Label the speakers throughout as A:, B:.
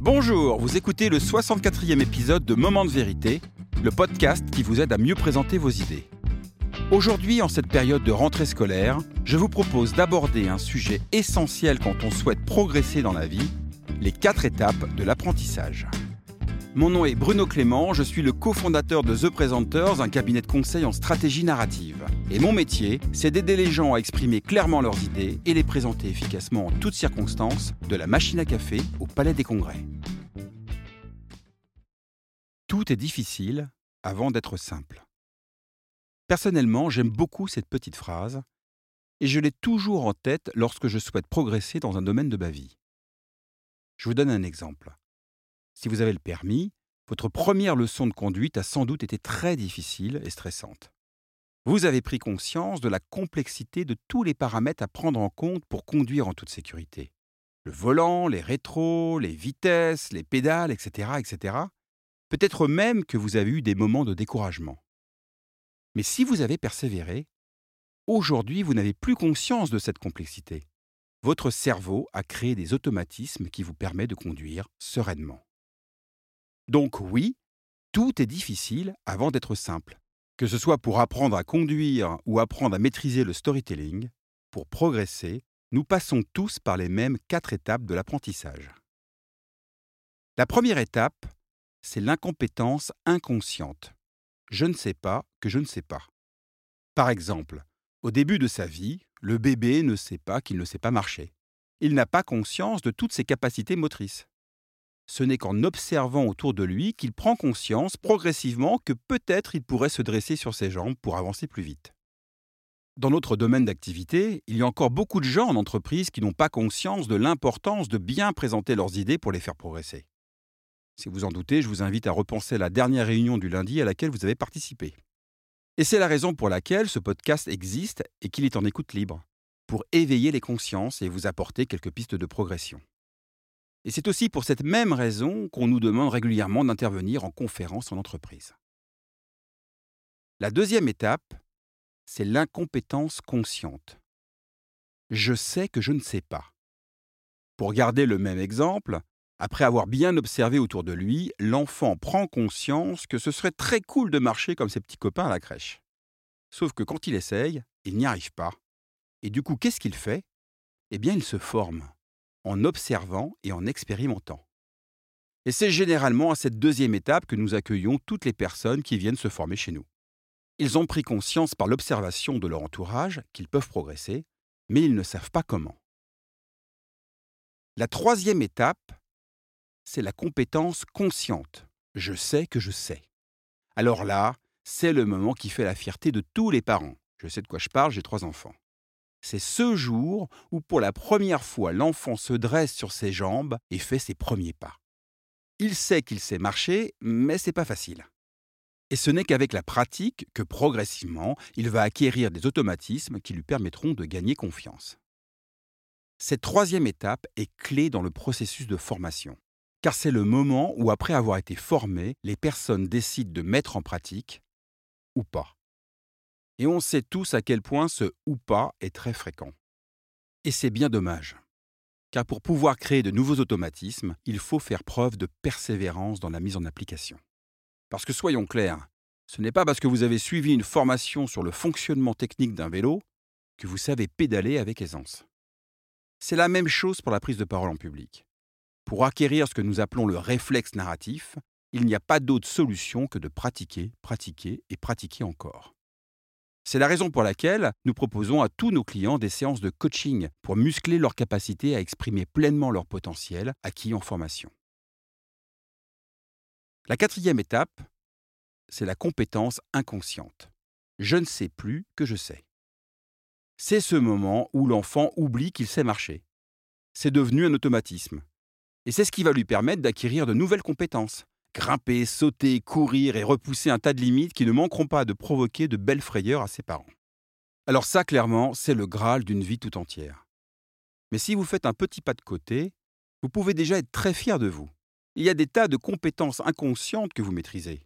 A: Bonjour, vous écoutez le 64e épisode de Moment de vérité, le podcast qui vous aide à mieux présenter vos idées. Aujourd'hui, en cette période de rentrée scolaire, je vous propose d'aborder un sujet essentiel quand on souhaite progresser dans la vie, les quatre étapes de l'apprentissage. Mon nom est Bruno Clément, je suis le cofondateur de The Presenters, un cabinet de conseil en stratégie narrative. Et mon métier, c'est d'aider les gens à exprimer clairement leurs idées et les présenter efficacement en toutes circonstances, de la machine à café au palais des congrès. Tout est difficile avant d'être simple. Personnellement, j'aime beaucoup cette petite phrase et je l'ai toujours en tête lorsque je souhaite progresser dans un domaine de ma vie. Je vous donne un exemple. Si vous avez le permis, votre première leçon de conduite a sans doute été très difficile et stressante. Vous avez pris conscience de la complexité de tous les paramètres à prendre en compte pour conduire en toute sécurité. Le volant, les rétros, les vitesses, les pédales, etc. etc. Peut-être même que vous avez eu des moments de découragement. Mais si vous avez persévéré, aujourd'hui vous n'avez plus conscience de cette complexité. Votre cerveau a créé des automatismes qui vous permettent de conduire sereinement. Donc oui, tout est difficile avant d'être simple. Que ce soit pour apprendre à conduire ou apprendre à maîtriser le storytelling, pour progresser, nous passons tous par les mêmes quatre étapes de l'apprentissage. La première étape, c'est l'incompétence inconsciente. Je ne sais pas que je ne sais pas. Par exemple, au début de sa vie, le bébé ne sait pas qu'il ne sait pas marcher. Il n'a pas conscience de toutes ses capacités motrices. Ce n'est qu'en observant autour de lui qu'il prend conscience progressivement que peut-être il pourrait se dresser sur ses jambes pour avancer plus vite. Dans notre domaine d'activité, il y a encore beaucoup de gens en entreprise qui n'ont pas conscience de l'importance de bien présenter leurs idées pour les faire progresser. Si vous en doutez, je vous invite à repenser la dernière réunion du lundi à laquelle vous avez participé. Et c'est la raison pour laquelle ce podcast existe et qu'il est en écoute libre, pour éveiller les consciences et vous apporter quelques pistes de progression. Et c'est aussi pour cette même raison qu'on nous demande régulièrement d'intervenir en conférence en entreprise. La deuxième étape, c'est l'incompétence consciente. Je sais que je ne sais pas. Pour garder le même exemple, après avoir bien observé autour de lui, l'enfant prend conscience que ce serait très cool de marcher comme ses petits copains à la crèche. Sauf que quand il essaye, il n'y arrive pas. Et du coup, qu'est-ce qu'il fait? Eh bien, il se forme, en observant et en expérimentant. Et c'est généralement à cette deuxième étape que nous accueillons toutes les personnes qui viennent se former chez nous. Ils ont pris conscience par l'observation de leur entourage qu'ils peuvent progresser, mais ils ne savent pas comment. La troisième étape, c'est la compétence consciente. Je sais que je sais. Alors là, c'est le moment qui fait la fierté de tous les parents. Je sais de quoi je parle, j'ai trois enfants. C'est ce jour où pour la première fois l'enfant se dresse sur ses jambes et fait ses premiers pas. Il sait qu'il sait marcher, mais c'est pas facile. Et ce n'est qu'avec la pratique que progressivement, il va acquérir des automatismes qui lui permettront de gagner confiance. Cette troisième étape est clé dans le processus de formation car c'est le moment où, après avoir été formées, les personnes décident de mettre en pratique ou pas. Et on sait tous à quel point ce ou pas est très fréquent. Et c'est bien dommage. Car pour pouvoir créer de nouveaux automatismes, il faut faire preuve de persévérance dans la mise en application. Parce que soyons clairs, ce n'est pas parce que vous avez suivi une formation sur le fonctionnement technique d'un vélo que vous savez pédaler avec aisance. C'est la même chose pour la prise de parole en public. Pour acquérir ce que nous appelons le réflexe narratif, il n'y a pas d'autre solution que de pratiquer, pratiquer et pratiquer encore. C'est la raison pour laquelle nous proposons à tous nos clients des séances de coaching pour muscler leur capacité à exprimer pleinement leur potentiel acquis en formation. La quatrième étape, c'est la compétence inconsciente. Je ne sais plus que je sais. C'est ce moment où l'enfant oublie qu'il sait marcher. C'est devenu un automatisme. Et c'est ce qui va lui permettre d'acquérir de nouvelles compétences. Grimper, sauter, courir et repousser un tas de limites qui ne manqueront pas de provoquer de belles frayeurs à ses parents. Alors ça, clairement, c'est le Graal d'une vie tout entière. Mais si vous faites un petit pas de côté, vous pouvez déjà être très fier de vous. Il y a des tas de compétences inconscientes que vous maîtrisez.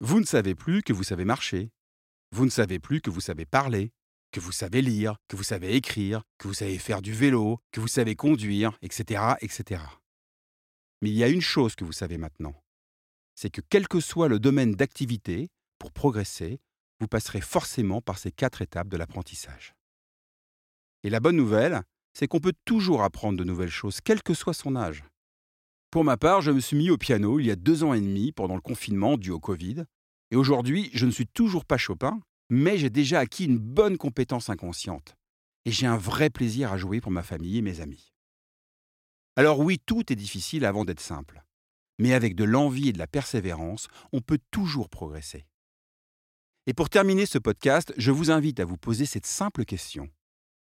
A: Vous ne savez plus que vous savez marcher. Vous ne savez plus que vous savez parler, que vous savez lire, que vous savez écrire, que vous savez faire du vélo, que vous savez conduire, etc., etc. Mais il y a une chose que vous savez maintenant. C'est que quel que soit le domaine d'activité, pour progresser, vous passerez forcément par ces quatre étapes de l'apprentissage. Et la bonne nouvelle, c'est qu'on peut toujours apprendre de nouvelles choses, quel que soit son âge. Pour ma part, je me suis mis au piano il y a deux ans et demi pendant le confinement dû au Covid. Et aujourd'hui, je ne suis toujours pas Chopin, mais j'ai déjà acquis une bonne compétence inconsciente. Et j'ai un vrai plaisir à jouer pour ma famille et mes amis. Alors oui, tout est difficile avant d'être simple. Mais avec de l'envie et de la persévérance, on peut toujours progresser. Et pour terminer ce podcast, je vous invite à vous poser cette simple question.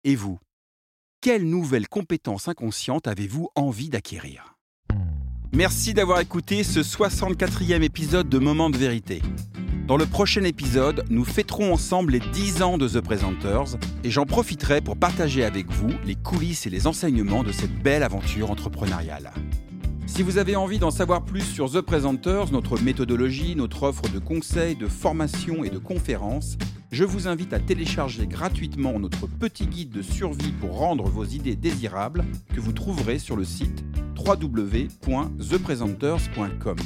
A: Et vous Quelle nouvelle compétence inconsciente avez-vous envie d'acquérir? Merci d'avoir écouté ce 64e épisode de Moment de vérité. Dans le prochain épisode, nous fêterons ensemble les 10 ans de The Presenters et j'en profiterai pour partager avec vous les coulisses et les enseignements de cette belle aventure entrepreneuriale. Si vous avez envie d'en savoir plus sur The Presenters, notre méthodologie, notre offre de conseils, de formations et de conférences, je vous invite à télécharger gratuitement notre petit guide de survie pour rendre vos idées désirables que vous trouverez sur le site www.thepresenters.com.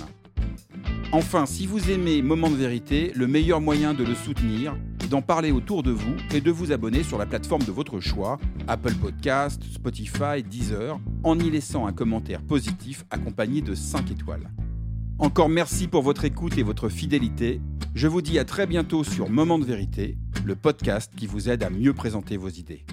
A: Enfin, si vous aimez Moment de vérité, le meilleur moyen de le soutenir d'en parler autour de vous et de vous abonner sur la plateforme de votre choix, Apple Podcast, Spotify, Deezer, en y laissant un commentaire positif accompagné de 5 étoiles. Encore merci pour votre écoute et votre fidélité. Je vous dis à très bientôt sur Moment de vérité, le podcast qui vous aide à mieux présenter vos idées.